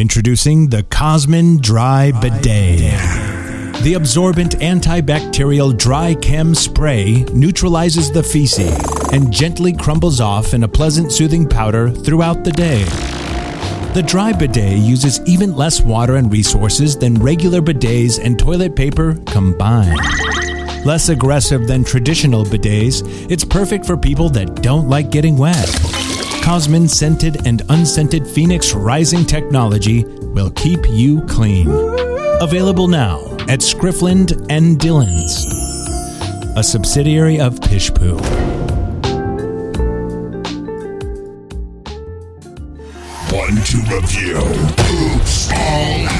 Introducing the Cosmin Dry Bidet. The absorbent antibacterial dry chem spray neutralizes the feces and gently crumbles off in a pleasant soothing powder throughout the day. The dry bidet uses even less water and resources than regular bidets and toilet paper combined. Less aggressive than traditional bidets, it's perfect for people that don't like getting wet. Cosmin scented and unscented Phoenix Rising technology will keep you clean. Available now at Scriffland and Dillon's, a subsidiary of Pishpoo. One to review. Oops, all